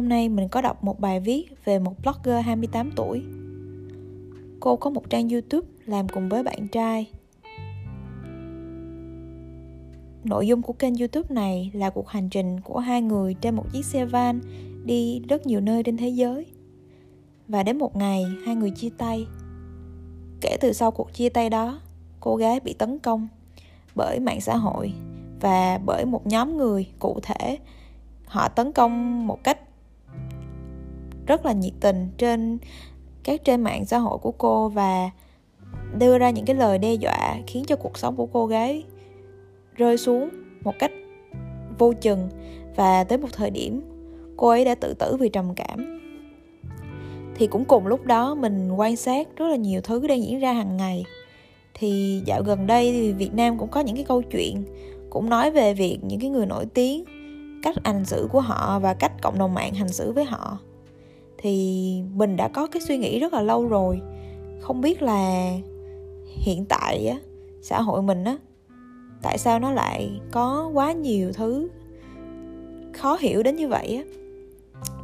hôm nay mình có đọc một bài viết về một blogger 28 tuổi. Cô có một trang YouTube làm cùng với bạn trai. Nội dung của kênh YouTube này là cuộc hành trình của hai người trên một chiếc xe van đi rất nhiều nơi trên thế giới. Và đến một ngày, hai người chia tay. Kể từ sau cuộc chia tay đó, cô gái bị tấn công bởi mạng xã hội và bởi một nhóm người cụ thể họ tấn công một cách rất là nhiệt tình trên các trên mạng xã hội của cô và đưa ra những cái lời đe dọa khiến cho cuộc sống của cô gái rơi xuống một cách vô chừng. Và tới một thời điểm cô ấy đã tự tử vì trầm cảm. Thì cũng cùng lúc đó mình quan sát rất là nhiều thứ đang diễn ra hàng ngày. Thì dạo gần đây thì Việt Nam cũng có những cái câu chuyện, cũng nói về việc những cái người nổi tiếng, cách hành xử của họ và cách cộng đồng mạng hành xử với họ thì mình đã có cái suy nghĩ rất là lâu rồi. Không biết là hiện tại á, xã hội mình á, tại sao nó lại có quá nhiều thứ khó hiểu đến như vậy á?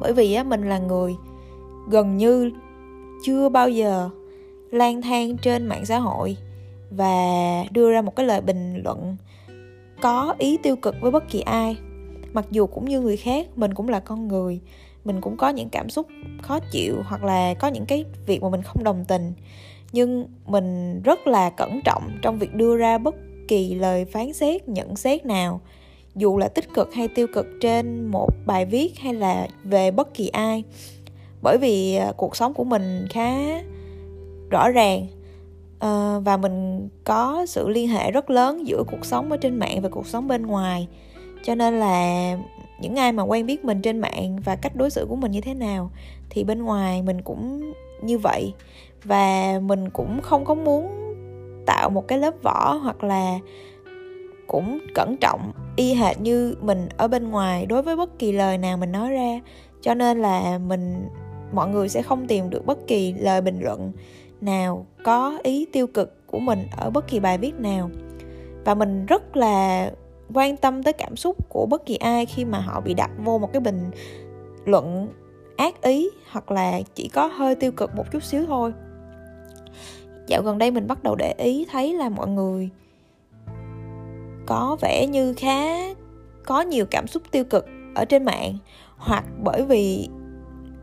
Bởi vì á, mình là người gần như chưa bao giờ lang thang trên mạng xã hội và đưa ra một cái lời bình luận có ý tiêu cực với bất kỳ ai. Mặc dù cũng như người khác, mình cũng là con người mình cũng có những cảm xúc khó chịu hoặc là có những cái việc mà mình không đồng tình. Nhưng mình rất là cẩn trọng trong việc đưa ra bất kỳ lời phán xét, nhận xét nào. Dù là tích cực hay tiêu cực trên một bài viết hay là về bất kỳ ai. Bởi vì à, cuộc sống của mình khá rõ ràng ờ, và mình có sự liên hệ rất lớn giữa cuộc sống ở trên mạng và cuộc sống bên ngoài. Cho nên là những ai mà quen biết mình trên mạng và cách đối xử của mình như thế nào, thì bên ngoài mình cũng như vậy. Và mình cũng không có muốn tạo một cái lớp vỏ hoặc là cũng cẩn trọng, y hệt như mình ở bên ngoài đối với bất kỳ lời nào mình nói ra. Cho nên là mình, mọi người sẽ không tìm được bất kỳ lời bình luận nào có ý tiêu cực của mình ở bất kỳ bài viết nào. Và mình rất là quan tâm tới cảm xúc của bất kỳ ai khi mà họ bị đặt vô một cái bình luận ác ý hoặc là chỉ có hơi tiêu cực một chút xíu thôi. Dạo gần đây mình bắt đầu để ý thấy là mọi người có vẻ như khá có nhiều cảm xúc tiêu cực ở trên mạng. Hoặc bởi vì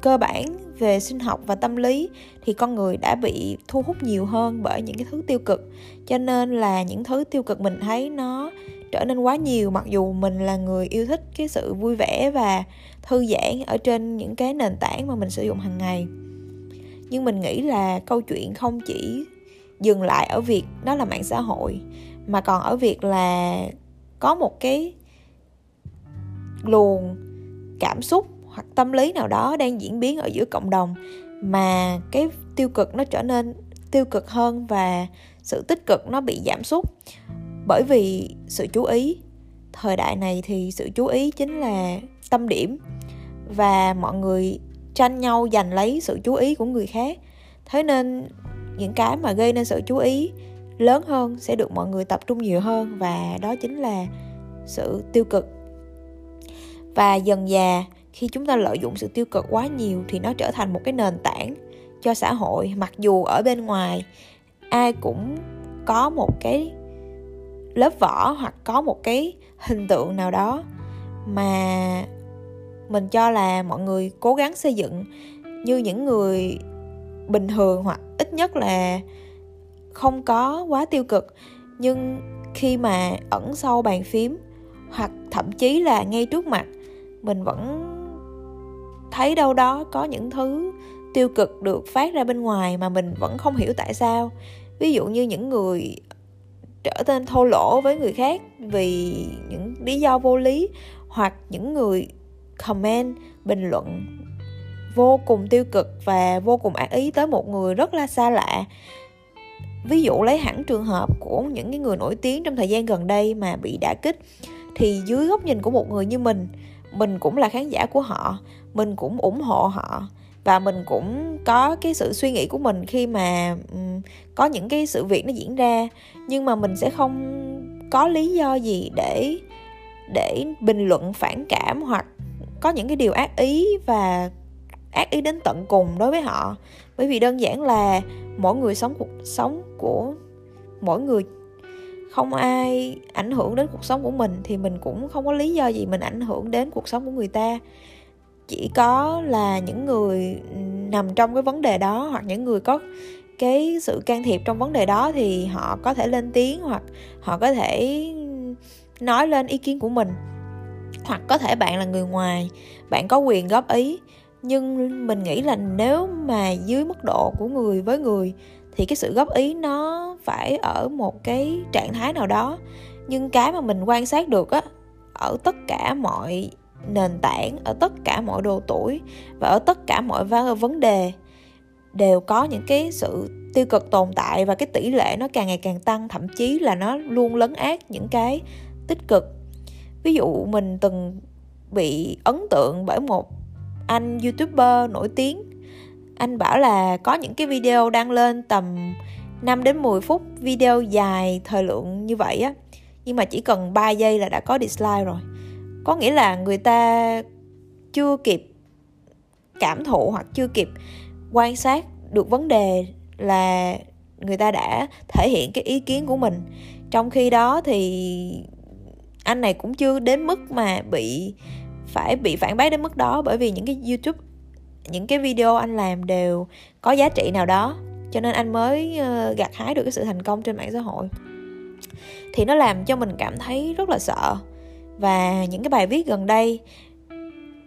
cơ bản về sinh học và tâm lý thì con người đã bị thu hút nhiều hơn bởi những cái thứ tiêu cực. Cho nên là những thứ tiêu cực mình thấy nó trở nên quá nhiều, mặc dù mình là người yêu thích cái sự vui vẻ và thư giãn ở trên những cái nền tảng mà mình sử dụng hàng ngày. Nhưng mình nghĩ là câu chuyện không chỉ dừng lại ở việc đó là mạng xã hội, mà còn ở việc là có một cái luồng cảm xúc hoặc tâm lý nào đó đang diễn biến ở giữa cộng đồng mà cái tiêu cực nó trở nên tiêu cực hơn và sự tích cực nó bị giảm sút bởi vì sự chú ý, thời đại này thì sự chú ý chính là tâm điểm. Và mọi người tranh nhau giành lấy sự chú ý của người khác. Thế nên những cái mà gây nên sự chú ý lớn hơn sẽ được mọi người tập trung nhiều hơn và đó chính là sự tiêu cực. Và dần già khi chúng ta lợi dụng sự tiêu cực quá nhiều thì nó trở thành một cái nền tảng cho xã hội. Mặc dù ở bên ngoài, ai cũng có một cái lớp vỏ hoặc có một cái hình tượng nào đó mà mình cho là mọi người cố gắng xây dựng như những người bình thường hoặc ít nhất là không có quá tiêu cực. Nhưng khi mà ẩn sau bàn phím hoặc thậm chí là ngay trước mặt, mình vẫn thấy đâu đó có những thứ tiêu cực được phát ra bên ngoài mà mình vẫn không hiểu tại sao. Ví dụ như những người trở nên thô lỗ với người khác vì những lý do vô lý hoặc những người comment bình luận vô cùng tiêu cực và vô cùng ác ý tới một người rất là xa lạ. Ví dụ lấy hẳn trường hợp của những cái người nổi tiếng trong thời gian gần đây mà bị đả kích, thì dưới góc nhìn của một người như mình mình cũng là khán giả của họ, mình cũng ủng hộ họ và mình cũng có cái sự suy nghĩ của mình khi mà um, có những cái sự việc nó diễn ra. Nhưng mà mình sẽ không có lý do gì để để bình luận phản cảm hoặc có những cái điều ác ý và ác ý đến tận cùng đối với họ. Bởi vì đơn giản là mỗi người sống cuộc sống của mỗi người không ai ảnh hưởng đến cuộc sống của mình thì mình cũng không có lý do gì mình ảnh hưởng đến cuộc sống của người ta chỉ có là những người nằm trong cái vấn đề đó, hoặc những người có cái sự can thiệp trong vấn đề đó thì họ có thể lên tiếng, hoặc họ có thể nói lên ý kiến của mình. Hoặc có thể bạn là người ngoài, bạn có quyền góp ý. Nhưng mình nghĩ là nếu mà dưới mức độ của người với người thì cái sự góp ý nó phải ở một cái trạng thái nào đó. Nhưng cái mà mình quan sát được á, ở tất cả mọi nền tảng ở tất cả mọi độ tuổi và ở tất cả mọi vấn đề đều có những cái sự tiêu cực tồn tại và cái tỷ lệ nó càng ngày càng tăng, thậm chí là nó luôn lấn át những cái tích cực. Ví dụ mình từng bị ấn tượng bởi một anh youtuber nổi tiếng. Anh bảo là có những cái video đăng lên tầm 5 đến 10 phút video dài thời lượng như vậy á, nhưng mà chỉ cần 3 giây là đã có dislike rồi có nghĩa là người ta chưa kịp cảm thụ hoặc chưa kịp quan sát được vấn đề là người ta đã thể hiện cái ý kiến của mình. Trong khi đó thì anh này cũng chưa đến mức mà bị phải bị phản bác đến mức đó, bởi vì những cái youtube, những cái video anh làm đều có giá trị nào đó, cho nên anh mới ờ, gặt hái được cái sự thành công trên mạng xã hội. Thì nó làm cho mình cảm thấy rất là sợ và những cái bài viết gần đây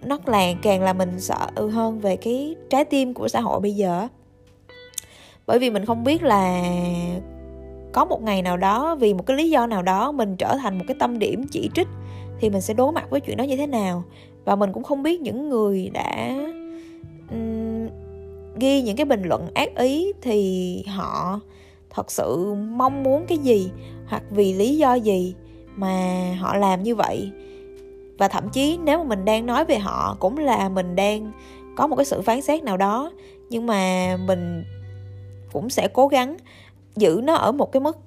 nó là càng là mình sợ hơn về cái trái tim của xã hội bây giờ bởi vì mình không biết là có một ngày nào đó vì một cái lý do nào đó mình trở thành một cái tâm điểm chỉ trích thì mình sẽ đối mặt với chuyện đó như thế nào. Và mình cũng không biết những người đã um, ghi những cái bình luận ác ý thì họ thật sự mong muốn cái gì hoặc vì lý do gì mà họ làm như vậy. Và thậm chí nếu mà mình đang nói về họ cũng là mình đang có một cái sự phán xét nào đó. Nhưng mà mình cũng sẽ cố gắng giữ nó ở một cái mức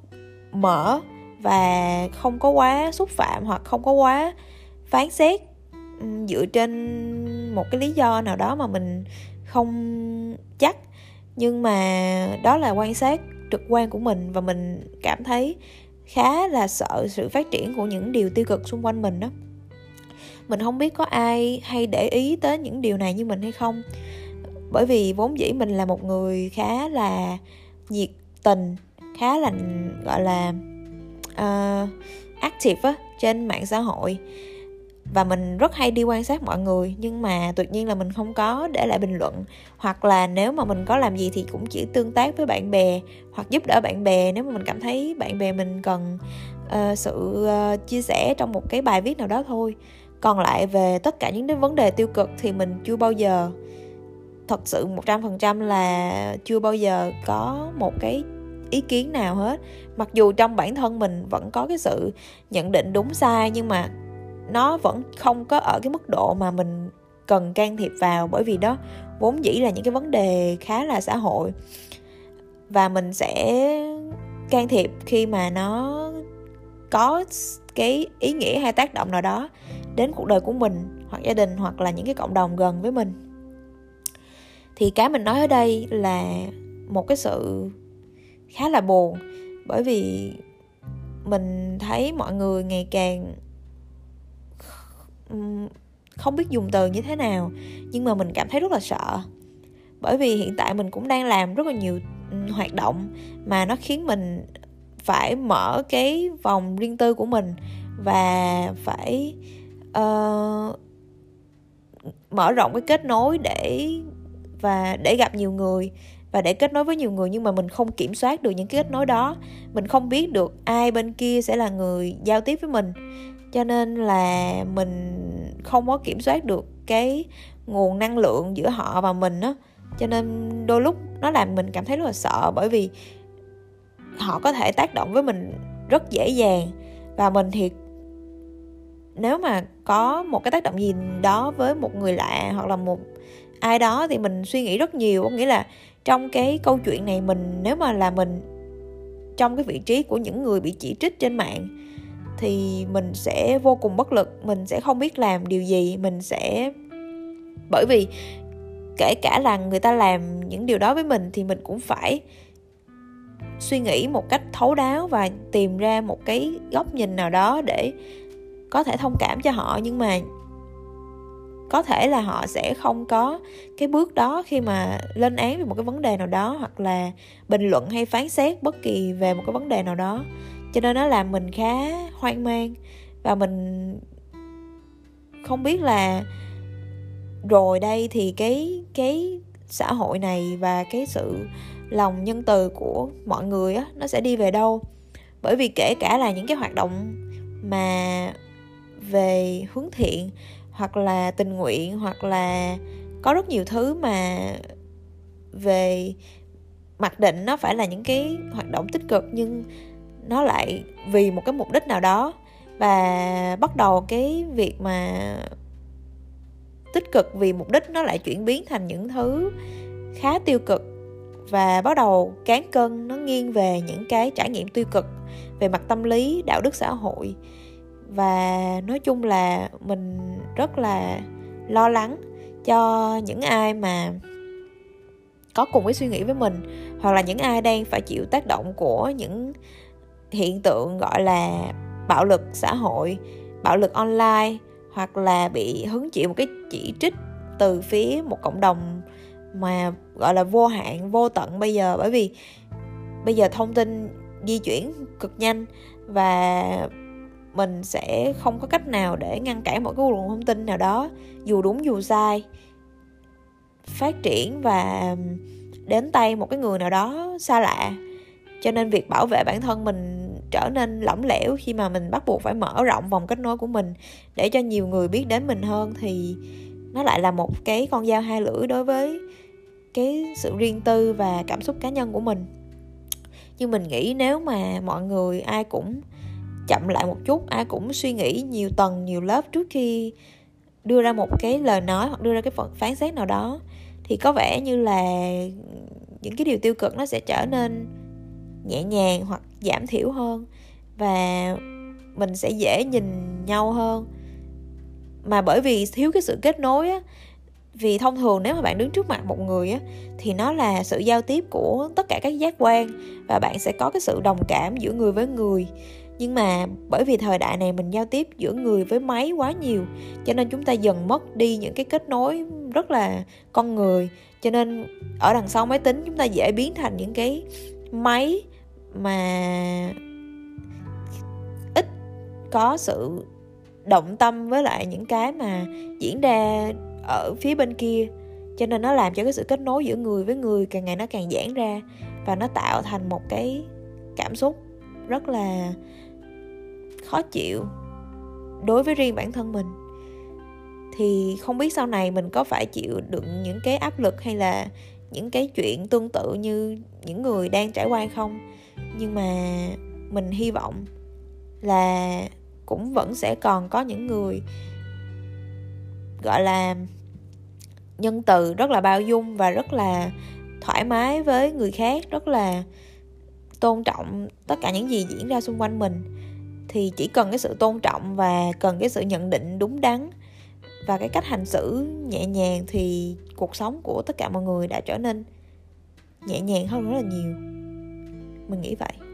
mở và không có quá xúc phạm hoặc không có quá phán xét ừ, dựa trên một cái lý do nào đó mà mình không chắc. Nhưng mà đó là quan sát trực quan của mình và mình cảm thấy khá là sợ sự phát triển của những điều tiêu cực xung quanh mình đó. Mình không biết có ai hay để ý tới những điều này như mình hay không bởi vì vốn dĩ mình là một người khá là nhiệt tình khá là gọi là uh, active á trên mạng xã hội và mình rất hay đi quan sát mọi người nhưng mà tuyệt nhiên là mình không có để lại bình luận. Hoặc là nếu mà mình có làm gì thì cũng chỉ tương tác với bạn bè hoặc giúp đỡ bạn bè nếu mà mình cảm thấy bạn bè mình cần uh, sự uh, chia sẻ trong một cái bài viết nào đó thôi. Còn lại về tất cả những cái vấn đề tiêu cực thì mình chưa bao giờ thật sự một trăm phần trăm là chưa bao giờ có một cái ý kiến nào hết. Mặc dù trong bản thân mình vẫn có cái sự nhận định đúng sai nhưng mà nó vẫn không có ở cái mức độ mà mình cần can thiệp vào, bởi vì đó vốn dĩ là những cái vấn đề khá là xã hội. Và mình sẽ can thiệp khi mà nó có cái ý nghĩa hay tác động nào đó đến cuộc đời của mình, hoặc gia đình, hoặc là những cái cộng đồng gần với mình. Thì cái mình nói ở đây là một cái sự khá là buồn, bởi vì mình thấy mọi người ngày càng không biết dùng từ như thế nào nhưng mà mình cảm thấy rất là sợ. Bởi vì hiện tại mình cũng đang làm rất là nhiều hoạt động mà nó khiến mình phải mở cái vòng riêng tư của mình và phải uh, mở rộng cái kết nối để và để gặp nhiều người và để kết nối với nhiều người nhưng mà mình không kiểm soát được những cái kết nối đó. Mình không biết được ai bên kia sẽ là người giao tiếp với mình cho nên là mình không có kiểm soát được cái nguồn năng lượng giữa họ và mình á. Cho nên đôi lúc nó làm mình cảm thấy rất là sợ, bởi vì họ có thể tác động với mình rất dễ dàng. Và mình thì nếu mà có một cái tác động gì đó với một người lạ hoặc là một ai đó thì mình suy nghĩ rất nhiều. Có nghĩa là trong cái câu chuyện này mình, nếu mà là mình trong cái vị trí của những người bị chỉ trích trên mạng thì mình sẽ vô cùng bất lực, mình sẽ không biết làm điều gì, mình sẽ, bởi vì kể cả là người ta làm những điều đó với mình thì mình cũng phải suy nghĩ một cách thấu đáo và tìm ra một cái góc nhìn nào đó để có thể thông cảm cho họ. Nhưng mà có thể là họ sẽ không có cái bước đó khi mà lên án về một cái vấn đề nào đó, hoặc là bình luận hay phán xét bất kỳ về một cái vấn đề nào đó cho nên nó làm mình khá hoang mang. Và mình không biết là rồi đây thì cái cái xã hội này và cái sự lòng nhân từ của mọi người á, nó sẽ đi về đâu? Bởi vì kể cả là những cái hoạt động mà về hướng thiện, hoặc là tình nguyện, hoặc là có rất nhiều thứ mà về mặc định nó phải là những cái hoạt động tích cực, nhưng nó lại vì một cái mục đích nào đó và bắt đầu cái việc mà tích cực vì mục đích nó lại chuyển biến thành những thứ khá tiêu cực và bắt đầu cán cân, nó nghiêng về những cái trải nghiệm tiêu cực về mặt tâm lý, đạo đức xã hội. Và nói chung là mình rất là lo lắng cho những ai mà có cùng cái suy nghĩ với mình hoặc là những ai đang phải chịu tác động của những hiện tượng gọi là bạo lực xã hội, bạo lực online hoặc là bị hứng chịu một cái chỉ trích từ phía một cộng đồng mà gọi là vô hạn, vô tận bây giờ. Bởi vì bây giờ thông tin di chuyển cực nhanh và mình sẽ không có cách nào để ngăn cản một cái luồng thông tin nào đó, dù đúng dù sai. Phát triển và đến tay một cái người nào đó xa lạ. Cho nên việc bảo vệ bản thân mình trở nên lỏng lẻo khi mà mình bắt buộc phải mở rộng vòng kết nối của mình. Để cho nhiều người biết đến mình hơn thì nó lại là một cái con dao hai lưỡi đối với cái sự riêng tư và cảm xúc cá nhân của mình. Nhưng mình nghĩ nếu mà mọi người ai cũng chậm lại một chút, ai cũng suy nghĩ nhiều tầng, nhiều lớp trước khi đưa ra một cái lời nói hoặc đưa ra cái phán xét nào đó, thì có vẻ như là những cái điều tiêu cực nó sẽ trở nên nhẹ nhàng hoặc giảm thiểu hơn và mình sẽ dễ nhìn nhau hơn. Mà bởi vì thiếu cái sự kết nối á, vì thông thường nếu mà bạn đứng trước mặt một người á, thì nó là sự giao tiếp của tất cả các giác quan và bạn sẽ có cái sự đồng cảm giữa người với người. Nhưng mà bởi vì thời đại này mình giao tiếp giữa người với máy quá nhiều, cho nên chúng ta dần mất đi những cái kết nối rất là con người. Cho nên ở đằng sau máy tính chúng ta dễ biến thành những cái máy mà ít có sự động tâm với lại những cái mà diễn ra ở phía bên kia. Cho nên nó làm cho cái sự kết nối giữa người với người càng ngày nó càng giãn ra và nó tạo thành một cái cảm xúc rất là khó chịu đối với riêng bản thân mình. Thì không biết sau này mình có phải chịu đựng những cái áp lực hay là những cái chuyện tương tự như những người đang trải qua hay không. Nhưng mà mình hy vọng là cũng vẫn sẽ còn có những người, gọi là, nhân từ rất là bao dung và rất là thoải mái với người khác, rất là tôn trọng tất cả những gì diễn ra xung quanh mình. Thì chỉ cần cái sự tôn trọng và cần cái sự nhận định đúng đắn và cái cách hành xử nhẹ nhàng thì cuộc sống của tất cả mọi người đã trở nên nhẹ nhàng hơn rất là nhiều. Mình nghĩ vậy.